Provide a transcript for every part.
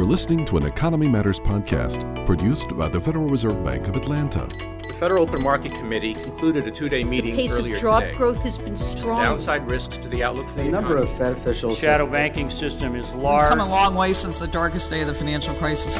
You're listening to an Economy Matters podcast produced by the Federal Reserve Bank of Atlanta. The Federal Open Market Committee concluded a two-day meeting the pace earlier of job today. growth has been strong. Downside risks to the outlook for the A number economy. of Fed officials. shadow banking system is large. We've large. come a long way since the darkest day of the financial crisis.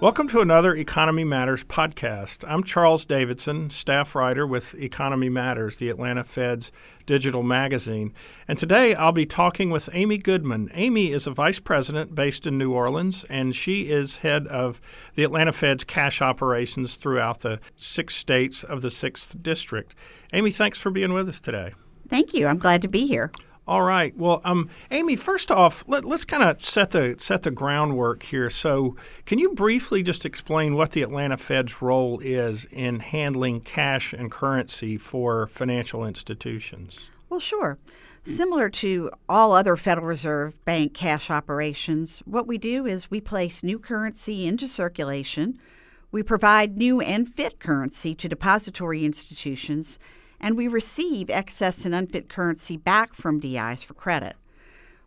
Welcome to another Economy Matters podcast. I'm Charles Davidson, staff writer with Economy Matters, the Atlanta Fed's digital magazine. And today I'll be talking with Amy Goodman. Amy is a vice president based in New Orleans, and she is head of the Atlanta Fed's cash operations throughout the six states of the 6th District. Amy, thanks for being with us today. Thank you. I'm glad to be here. All right. Well, um, Amy, first off, let, us kind of set the set the groundwork here. So, can you briefly just explain what the Atlanta Fed's role is in handling cash and currency for financial institutions? Well, sure. Similar to all other Federal Reserve Bank cash operations, what we do is we place new currency into circulation, we provide new and fit currency to depository institutions, and we receive excess and unfit currency back from DIs for credit.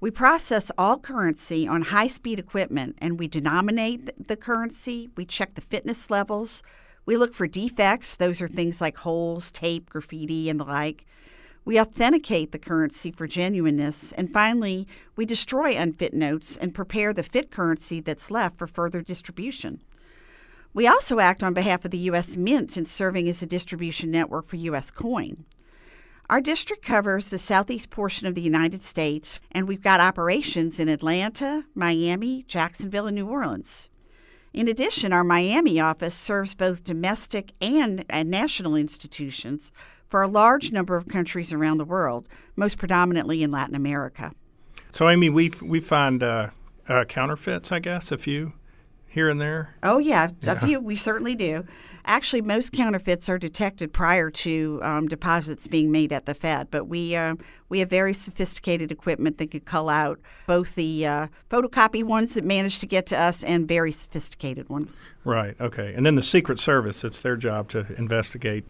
We process all currency on high speed equipment and we denominate the currency, we check the fitness levels, we look for defects, those are things like holes, tape, graffiti, and the like. We authenticate the currency for genuineness, and finally, we destroy unfit notes and prepare the fit currency that's left for further distribution. We also act on behalf of the U.S. Mint in serving as a distribution network for U.S. coin. Our district covers the southeast portion of the United States, and we've got operations in Atlanta, Miami, Jacksonville, and New Orleans. In addition, our Miami office serves both domestic and, national institutions for a large number of countries around the world, most predominantly in Latin America. So, Amy, we we find uh, uh, counterfeits, I guess, a few here and there. Oh, yeah, a few. We certainly do. Actually, most counterfeits are detected prior to um, deposits being made at the Fed, but we uh, we have very sophisticated equipment that could cull out both the uh, photocopy ones that manage to get to us and very sophisticated ones. Right. Okay. And then the Secret Service, it's their job to investigate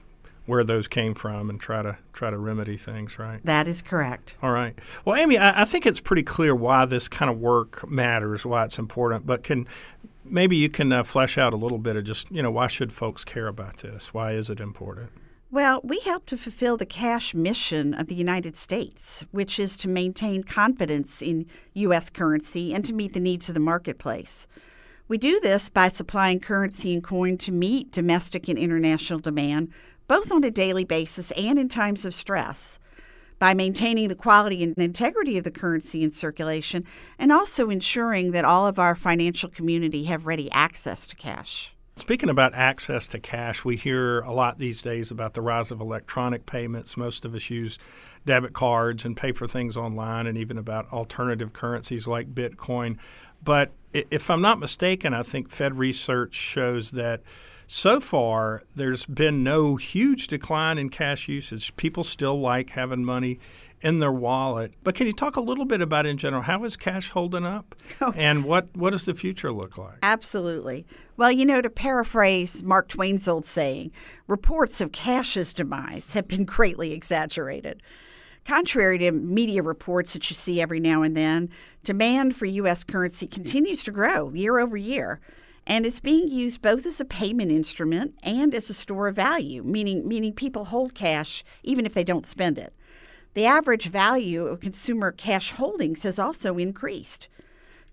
where those came from and try to try to remedy things. Right. That is correct. All right. Well, Amy, I, I think it's pretty clear why this kind of work matters, why it's important. But can maybe you can uh, flesh out a little bit of just you know why should folks care about this? Why is it important? Well, we help to fulfill the cash mission of the United States, which is to maintain confidence in U.S. currency and to meet the needs of the marketplace. We do this by supplying currency and coin to meet domestic and international demand, both on a daily basis and in times of stress by maintaining the quality and integrity of the currency in circulation and also ensuring that all of our financial community have ready access to cash. Speaking about access to cash, we hear a lot these days about the rise of electronic payments. Most of us use debit cards and pay for things online, and even about alternative currencies like Bitcoin. But if I'm not mistaken, I think Fed research shows that so far, there's been no huge decline in cash usage. People still like having money in their wallet. But can you talk a little bit about, in general, how is cash holding up, Oh. and what what does the future look like? Absolutely. Well, you know, to paraphrase Mark Twain's old saying, reports of cash's demise have been greatly exaggerated. Contrary to media reports that you see every now and then, demand for U.S. currency continues to grow year over year and it's being used both as a payment instrument and as a store of value, meaning meaning people hold cash even if they don't spend it. The average value of consumer cash holdings has also increased.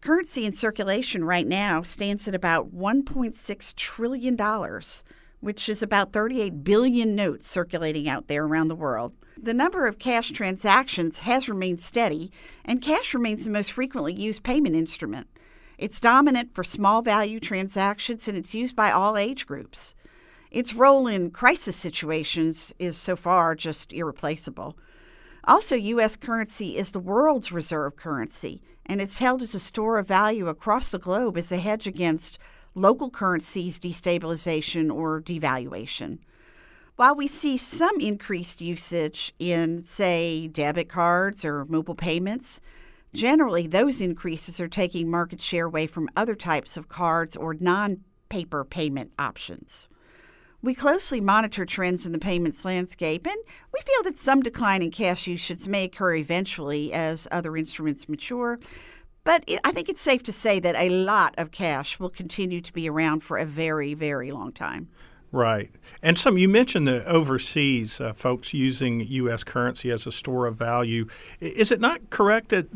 Currency in circulation right now stands at about 1.6 trillion dollars, which is about 38 billion notes circulating out there around the world. The number of cash transactions has remained steady, and cash remains the most frequently used payment instrument. It's dominant for small value transactions and it's used by all age groups. Its role in crisis situations is so far just irreplaceable. Also, U.S. currency is the world's reserve currency, and it's held as a store of value across the globe as a hedge against local currencies' destabilization or devaluation. While we see some increased usage in, say, debit cards or mobile payments, Generally, those increases are taking market share away from other types of cards or non paper payment options. We closely monitor trends in the payments landscape, and we feel that some decline in cash usage may occur eventually as other instruments mature. But it, I think it's safe to say that a lot of cash will continue to be around for a very, very long time. Right. And some you mentioned the overseas uh, folks using U.S. currency as a store of value. Is it not correct that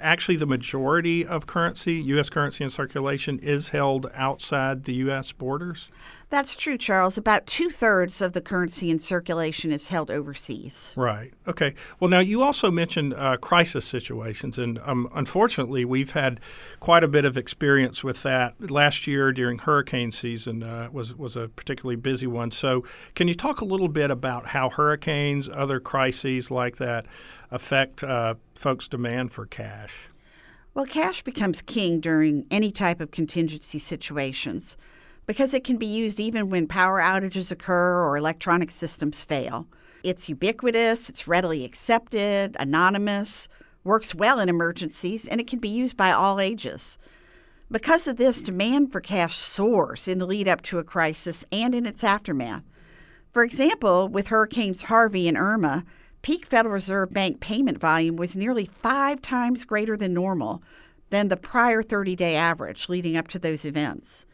actually the majority of currency, U.S. currency in circulation, is held outside the U.S. borders? That's true, Charles. About two thirds of the currency in circulation is held overseas. Right. Okay. Well, now you also mentioned uh, crisis situations, and um, unfortunately, we've had quite a bit of experience with that. Last year during hurricane season uh, was was a particularly busy one. So, can you talk a little bit about how hurricanes, other crises like that, affect uh, folks' demand for cash? Well, cash becomes king during any type of contingency situations because it can be used even when power outages occur or electronic systems fail. It's ubiquitous, it's readily accepted, anonymous, works well in emergencies, and it can be used by all ages. Because of this, demand for cash soars in the lead up to a crisis and in its aftermath. For example, with Hurricanes Harvey and Irma, peak Federal Reserve Bank payment volume was nearly five times greater than normal than the prior 30 day average leading up to those events.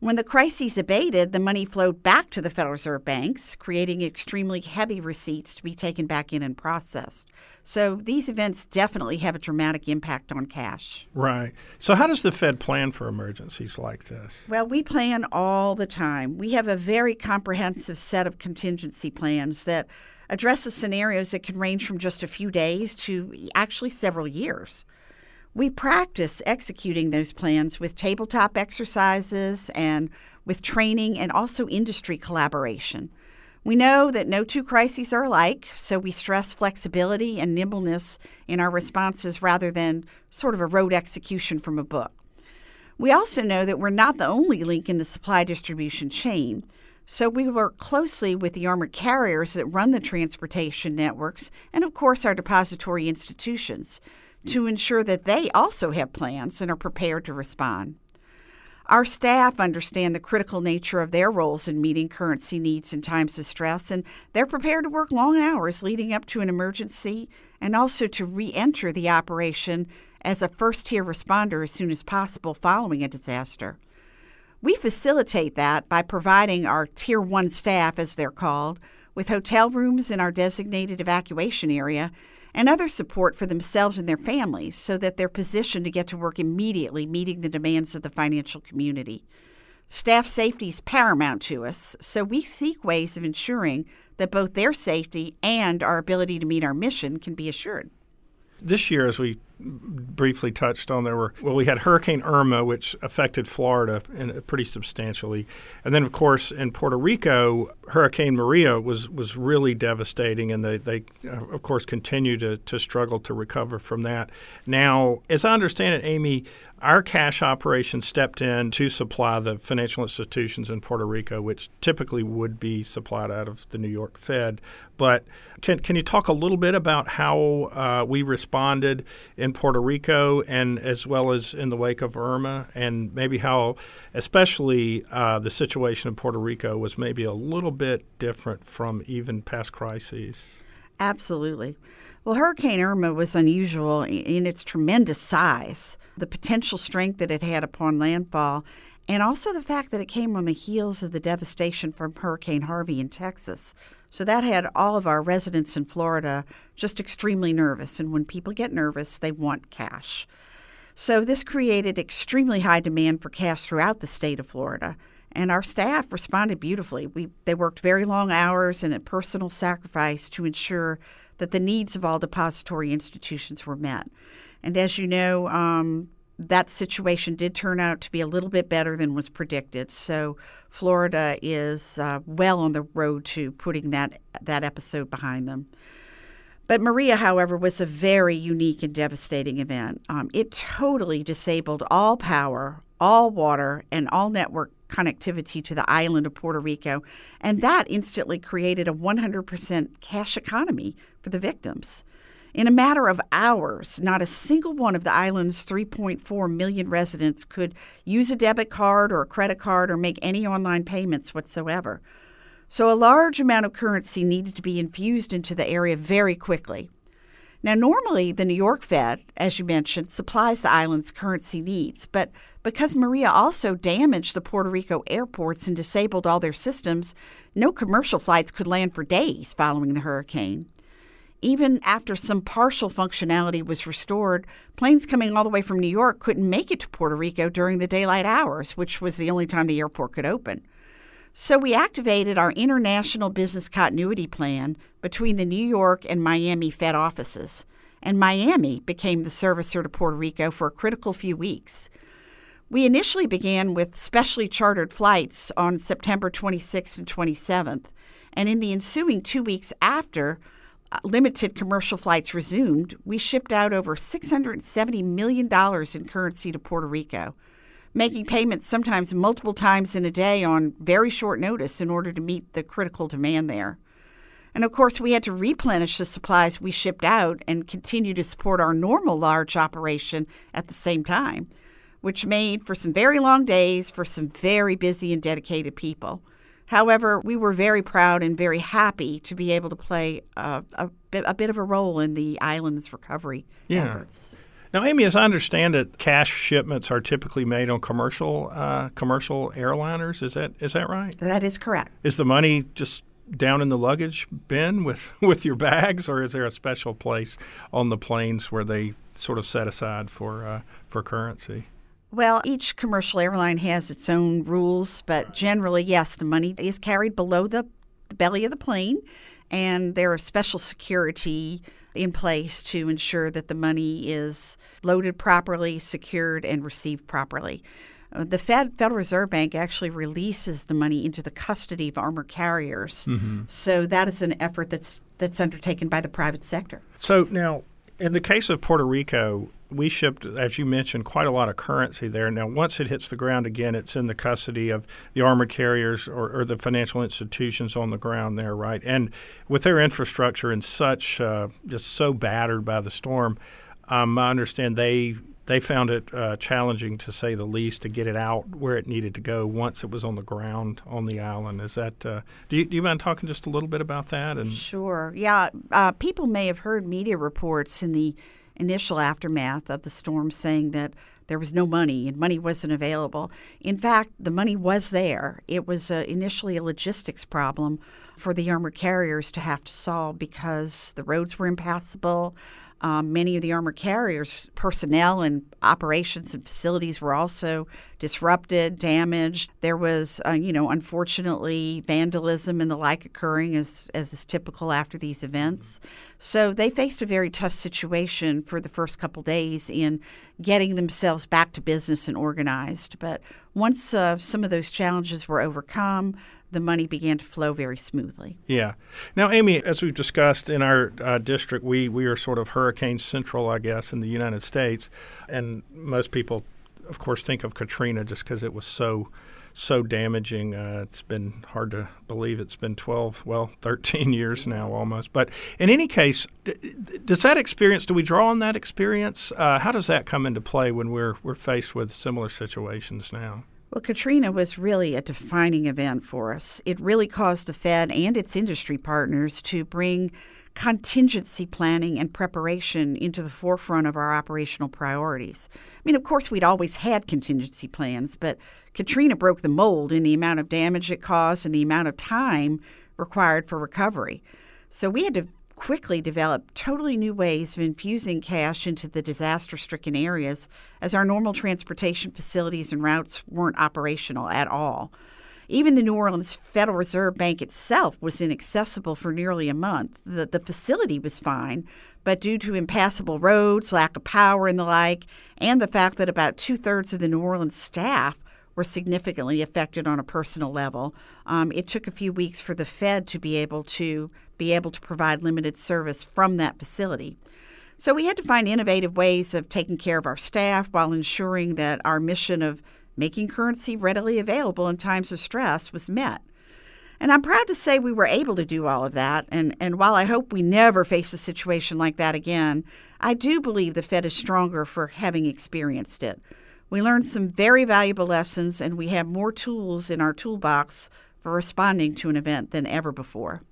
When the crises abated, the money flowed back to the Federal Reserve banks, creating extremely heavy receipts to be taken back in and processed. So these events definitely have a dramatic impact on cash. Right. So, how does the Fed plan for emergencies like this? Well, we plan all the time. We have a very comprehensive set of contingency plans that addresses scenarios that can range from just a few days to actually several years. We practice executing those plans with tabletop exercises and with training and also industry collaboration. We know that no two crises are alike, so we stress flexibility and nimbleness in our responses rather than sort of a rote execution from a book. We also know that we're not the only link in the supply distribution chain, so we work closely with the armored carriers that run the transportation networks and, of course, our depository institutions to ensure that they also have plans and are prepared to respond. Our staff understand the critical nature of their roles in meeting currency needs in times of stress, and they're prepared to work long hours leading up to an emergency and also to re enter the operation as a first tier responder as soon as possible following a disaster. We facilitate that by providing our Tier 1 staff, as they're called, with hotel rooms in our designated evacuation area and other support for themselves and their families so that they're positioned to get to work immediately, meeting the demands of the financial community. Staff safety is paramount to us, so we seek ways of ensuring that both their safety and our ability to meet our mission can be assured. This year, as we briefly touched on, there were well, we had Hurricane Irma, which affected Florida in, pretty substantially, and then of course in Puerto Rico, Hurricane Maria was was really devastating, and they they uh, of course continue to to struggle to recover from that. Now, as I understand it, Amy, our cash operation stepped in to supply the financial institutions in Puerto Rico, which typically would be supplied out of the New York Fed. But can, can you talk a little bit about how uh, we responded in Puerto Rico and as well as in the wake of Irma, and maybe how, especially uh, the situation in Puerto Rico, was maybe a little bit different from even past crises? Absolutely. Well, Hurricane Irma was unusual in its tremendous size, the potential strength that it had upon landfall, and also the fact that it came on the heels of the devastation from Hurricane Harvey in Texas. So that had all of our residents in Florida just extremely nervous. And when people get nervous, they want cash. So this created extremely high demand for cash throughout the state of Florida. And our staff responded beautifully. We, they worked very long hours and at personal sacrifice to ensure that the needs of all depository institutions were met. And as you know, um, that situation did turn out to be a little bit better than was predicted. So Florida is uh, well on the road to putting that that episode behind them. But Maria, however, was a very unique and devastating event. Um, it totally disabled all power, all water, and all network connectivity to the island of Puerto Rico, and that instantly created a 100% cash economy for the victims. In a matter of hours, not a single one of the island's 3.4 million residents could use a debit card or a credit card or make any online payments whatsoever. So, a large amount of currency needed to be infused into the area very quickly. Now, normally the New York Fed, as you mentioned, supplies the island's currency needs, but because Maria also damaged the Puerto Rico airports and disabled all their systems, no commercial flights could land for days following the hurricane. Even after some partial functionality was restored, planes coming all the way from New York couldn't make it to Puerto Rico during the daylight hours, which was the only time the airport could open. So we activated our international business continuity plan between the New York and Miami Fed offices, and Miami became the servicer to Puerto Rico for a critical few weeks. We initially began with specially chartered flights on September 26th and 27th, and in the ensuing two weeks after, limited commercial flights resumed, we shipped out over $670 million in currency to Puerto Rico making payments sometimes multiple times in a day on very short notice in order to meet the critical demand there. And of course, we had to replenish the supplies we shipped out and continue to support our normal large operation at the same time, which made for some very long days for some very busy and dedicated people. However, we were very proud and very happy to be able to play a, a, a bit of a role in the island's recovery yeah. efforts. Now, Amy, as I understand it, cash shipments are typically made on commercial uh, commercial airliners. Is that is that right? That is correct. Is the money just down in the luggage bin with, with your bags, or is there a special place on the planes where they sort of set aside for uh, for currency? Well, each commercial airline has its own rules, but generally, yes, the money is carried below the, the belly of the plane, and there are special security in place to ensure that the money is loaded properly, secured, and received properly. Uh, the Fed, Federal Reserve Bank actually releases the money into the custody of armor carriers. Mm-hmm. So that is an effort that's that's undertaken by the private sector. So now, in the case of Puerto Rico, we shipped, as you mentioned, quite a lot of currency there. Now, once it hits the ground again, it's in the custody of the armored carriers or, or the financial institutions on the ground there, right? And with their infrastructure and such, uh, just so battered by the storm, um, I understand they they found it uh, challenging, to say the least, to get it out where it needed to go once it was on the ground on the island. Is that? Uh, do, you, do you mind talking just a little bit about that? And sure. Yeah, uh, people may have heard media reports in the initial aftermath of the storm saying that there was no money and money wasn't available. In fact, the money was there. It was uh, initially a logistics problem for the armored carriers to have to solve because the roads were impassable. Um, many of the armored carriers' personnel and operations and facilities were also disrupted, damaged. There was, uh, you know, unfortunately, vandalism and the like occurring as, as is typical after these events. So they faced a very tough situation for the first couple days in getting themselves back to business and organized. But once uh, some of those challenges were overcome, the money began to flow very smoothly. Yeah. Now, Amy, as we've discussed in our uh, district, we, we are sort of hurricane central, I guess, in the United States. And most people, of course, think of Katrina just because it was so so damaging. Uh, it's been hard to believe it's been 12, well, 13 years now almost. But in any case, d- does that experience, do we draw on that experience? Uh, how does that come into play when we're, we're faced with similar situations now? Well, Katrina was really a defining event for us. It really caused the Fed and its industry partners to bring contingency planning and preparation into the forefront of our operational priorities. I mean, of course, we'd always had contingency plans, but Katrina broke the mold in the amount of damage it caused and the amount of time required for recovery. So we had to quickly developed totally new ways of infusing cash into the disaster stricken areas as our normal transportation facilities and routes weren't operational at all. Even the New Orleans Federal Reserve Bank itself was inaccessible for nearly a month. The, the facility was fine, but due to impassable roads, lack of power, and the like, and the fact that about two thirds of the New Orleans staff were significantly affected on a personal level. Um, it took a few weeks for the Fed to be able to be able to provide limited service from that facility. So we had to find innovative ways of taking care of our staff while ensuring that our mission of making currency readily available in times of stress was met. And I'm proud to say we were able to do all of that. And, and while I hope we never face a situation like that again, I do believe the Fed is stronger for having experienced it. We learned some very valuable lessons, and we have more tools in our toolbox for responding to an event than ever before.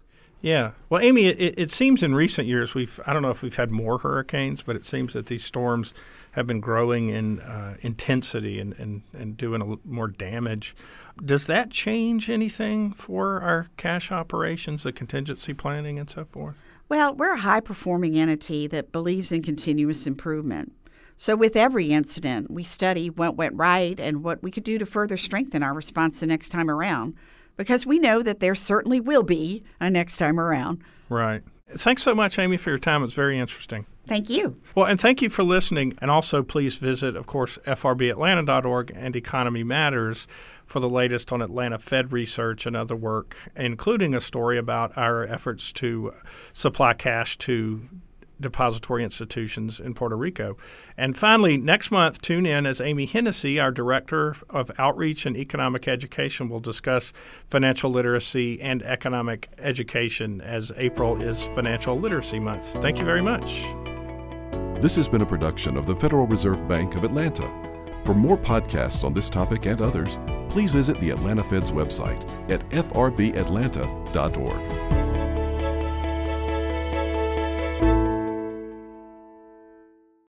Yeah. Well, Amy, it, it seems in recent years we've I don't know if we've had more hurricanes, but it seems that these storms have been growing in uh, intensity and, and, and doing a, more damage. Does that change anything for our cash operations, the contingency planning, and so forth? Well, we're a high performing entity that believes in continuous improvement. So, with every incident, we study what went right and what we could do to further strengthen our response the next time around, because we know that there certainly will be a next time around. Right. Thanks so much, Amy, for your time. It's very interesting. Thank you. Well, and thank you for listening. And also, please visit, of course, frbatlanta.org and Economy Matters for the latest on Atlanta Fed research and other work, including a story about our efforts to supply cash to depository institutions in Puerto Rico. And finally, next month, tune in as Amy Hennessy, our Director of Outreach and Economic Education, will discuss financial literacy and economic education as April is Financial Literacy Month. Thank you very much. This has been a production of the Federal Reserve Bank of Atlanta. For more podcasts on this topic and others, please visit the Atlanta Fed's website at frbatlanta.org.